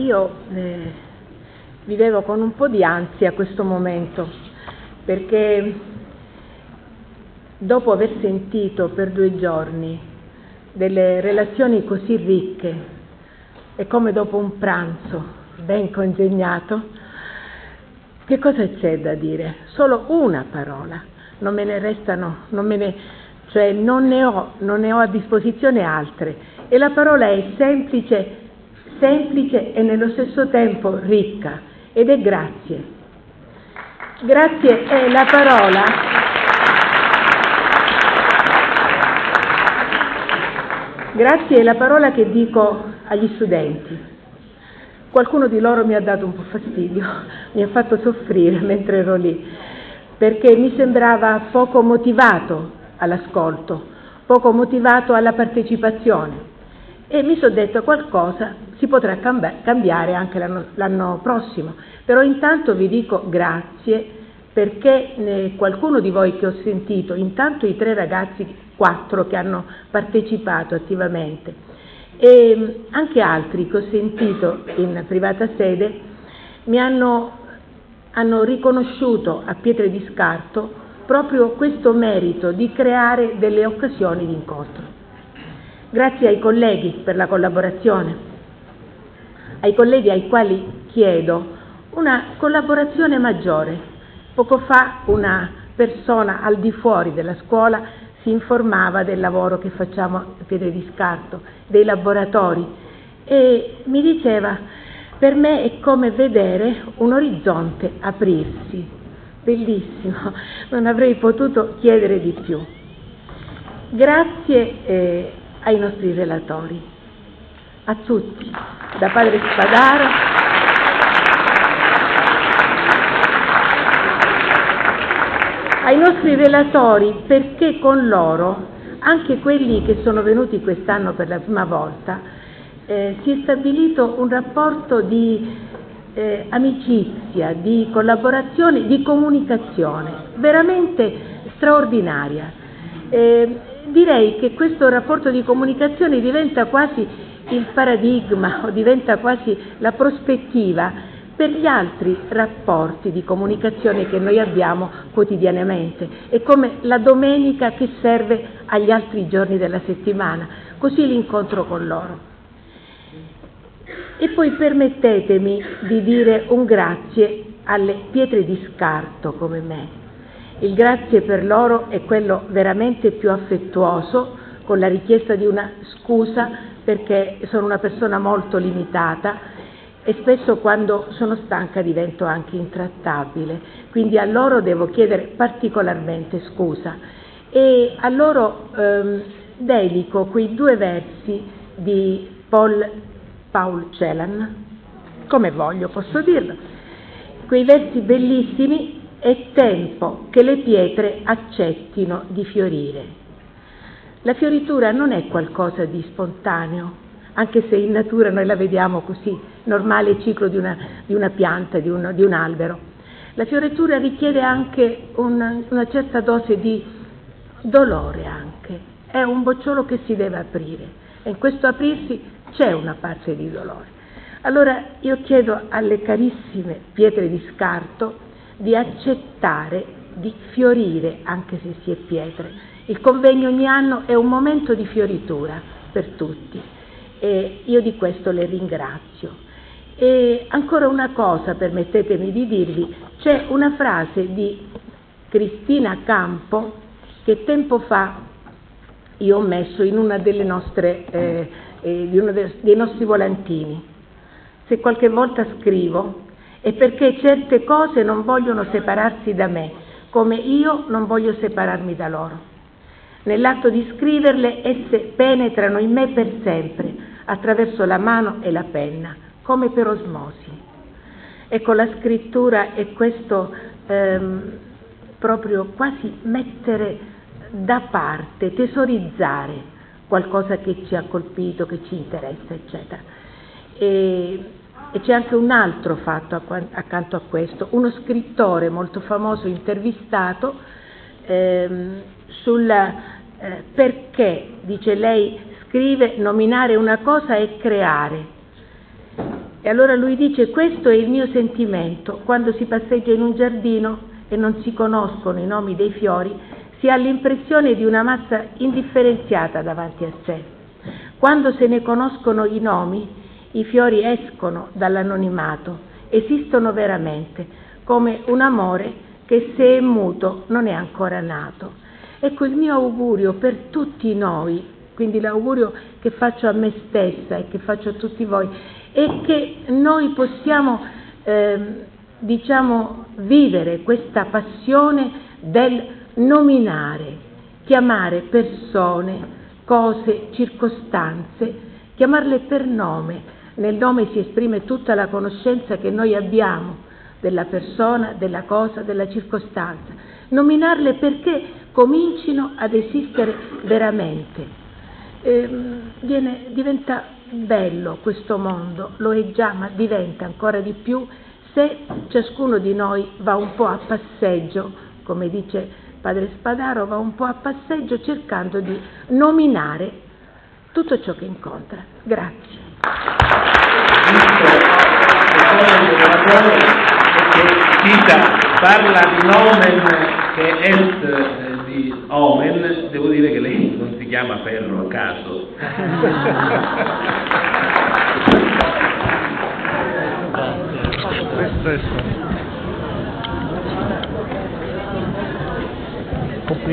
io eh, vivevo con un po' di ansia questo momento, perché dopo aver sentito per due giorni delle relazioni così ricche, è come dopo un pranzo ben congegnato, che cosa c'è da dire? Solo una parola, non me ne restano, non me ne, cioè non ne ho, non ne ho a disposizione altre. E la parola è semplice semplice e nello stesso tempo ricca ed è grazie. Grazie è la parola Grazie è la parola che dico agli studenti. Qualcuno di loro mi ha dato un po' fastidio, mi ha fatto soffrire mentre ero lì, perché mi sembrava poco motivato all'ascolto, poco motivato alla partecipazione e mi sono detto qualcosa si potrà cambiare anche l'anno, l'anno prossimo. Però intanto vi dico grazie perché eh, qualcuno di voi che ho sentito, intanto i tre ragazzi, quattro che hanno partecipato attivamente, e mm, anche altri che ho sentito in privata sede, mi hanno, hanno riconosciuto a pietre di scarto proprio questo merito di creare delle occasioni di incontro. Grazie ai colleghi per la collaborazione, ai colleghi ai quali chiedo una collaborazione maggiore. Poco fa una persona al di fuori della scuola si informava del lavoro che facciamo a Piede di Scarto, dei laboratori e mi diceva per me è come vedere un orizzonte aprirsi. Bellissimo, non avrei potuto chiedere di più. Grazie eh, ai nostri relatori, a tutti, da padre Spadaro ai nostri relatori perché con loro, anche quelli che sono venuti quest'anno per la prima volta, eh, si è stabilito un rapporto di eh, amicizia, di collaborazione, di comunicazione veramente straordinaria. Eh, direi che questo rapporto di comunicazione diventa quasi il paradigma o diventa quasi la prospettiva per gli altri rapporti di comunicazione che noi abbiamo quotidianamente. È come la domenica che serve agli altri giorni della settimana, così l'incontro con loro. E poi permettetemi di dire un grazie alle pietre di scarto come me, il grazie per loro è quello veramente più affettuoso, con la richiesta di una scusa perché sono una persona molto limitata e spesso quando sono stanca divento anche intrattabile, quindi a loro devo chiedere particolarmente scusa. E a loro ehm, dedico quei due versi di Paul, Paul Celan, come voglio posso dirlo, quei versi bellissimi è tempo che le pietre accettino di fiorire. La fioritura non è qualcosa di spontaneo, anche se in natura noi la vediamo così, normale ciclo di una, di una pianta, di un, di un, albero. La fioritura richiede anche una, una certa dose di dolore anche, è un bocciolo che si deve aprire e in questo aprirsi c'è una parte di dolore. Allora io chiedo alle carissime pietre di scarto di accettare di fiorire anche se si è pietre. Il convegno ogni anno è un momento di fioritura per tutti e io di questo le ringrazio. E ancora una cosa, permettetemi di dirvi, c'è una frase di Cristina Campo che tempo fa io ho messo in una delle nostre, eh, eh, di uno dei nostri volantini. Se qualche volta scrivo e perché certe cose non vogliono separarsi da me, come io non voglio separarmi da loro. Nell'atto di scriverle esse penetrano in me per sempre, attraverso la mano e la penna, come per osmosi. Ecco, la scrittura è questo ehm, proprio quasi mettere da parte, tesorizzare qualcosa che ci ha colpito, che ci interessa, eccetera. E e c'è anche un altro fatto accanto a questo, uno scrittore molto famoso intervistato ehm, sul eh, perché, dice lei, scrive nominare una cosa e creare. E allora lui dice questo è il mio sentimento, quando si passeggia in un giardino e non si conoscono i nomi dei fiori, si ha l'impressione di una massa indifferenziata davanti a sé. Quando se ne conoscono i nomi, i fiori escono dall'anonimato, esistono veramente, come un amore che se è muto non è ancora nato. Ecco il mio augurio per tutti noi, quindi l'augurio che faccio a me stessa e che faccio a tutti voi, è che noi possiamo eh, diciamo, vivere questa passione del nominare, chiamare persone, cose, circostanze, chiamarle per nome. Nel nome si esprime tutta la conoscenza che noi abbiamo della persona, della cosa, della circostanza. Nominarle perché comincino ad esistere veramente. Eh, viene, diventa bello questo mondo, lo è già, ma diventa ancora di più se ciascuno di noi va un po' a passeggio, come dice padre Spadaro, va un po' a passeggio cercando di nominare tutto ciò che incontra. Grazie cita, parla di nomen che est eh, di omen, devo dire che lei non si chiama ferro a caso. Questo